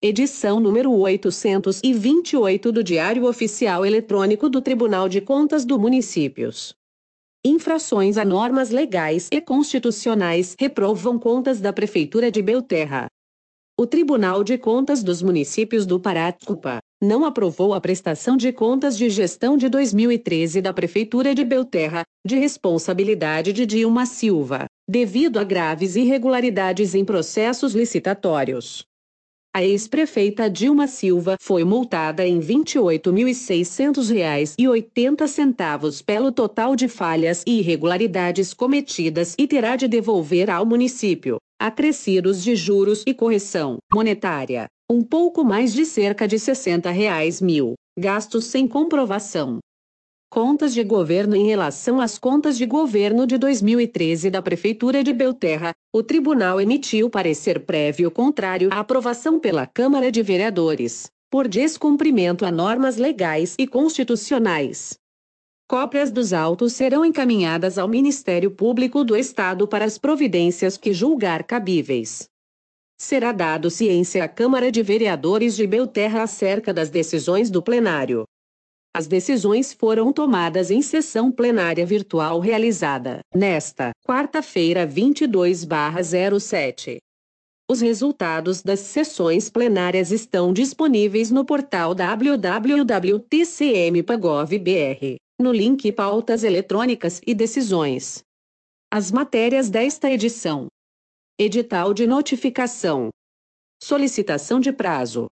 edição número 828 do Diário Oficial Eletrônico do Tribunal de Contas do Municípios. Infrações a normas legais e constitucionais reprovam contas da Prefeitura de Belterra. O Tribunal de Contas dos Municípios do Pará, CUPA, não aprovou a prestação de contas de gestão de 2013 da Prefeitura de Belterra, de responsabilidade de Dilma Silva, devido a graves irregularidades em processos licitatórios. A ex-prefeita Dilma Silva foi multada em R$ 28.600,80 pelo total de falhas e irregularidades cometidas e terá de devolver ao município, acrescidos de juros e correção monetária, um pouco mais de cerca de 60 reais mil, gastos sem comprovação. Contas de governo Em relação às contas de governo de 2013 da Prefeitura de Belterra, o tribunal emitiu parecer prévio contrário à aprovação pela Câmara de Vereadores, por descumprimento a normas legais e constitucionais. Cópias dos autos serão encaminhadas ao Ministério Público do Estado para as providências que julgar cabíveis. Será dado ciência à Câmara de Vereadores de Belterra acerca das decisões do plenário. As decisões foram tomadas em sessão plenária virtual realizada nesta quarta-feira 22/07. Os resultados das sessões plenárias estão disponíveis no portal www.tcm.gov.br, no link Pautas Eletrônicas e Decisões. As matérias desta edição: Edital de notificação, solicitação de prazo,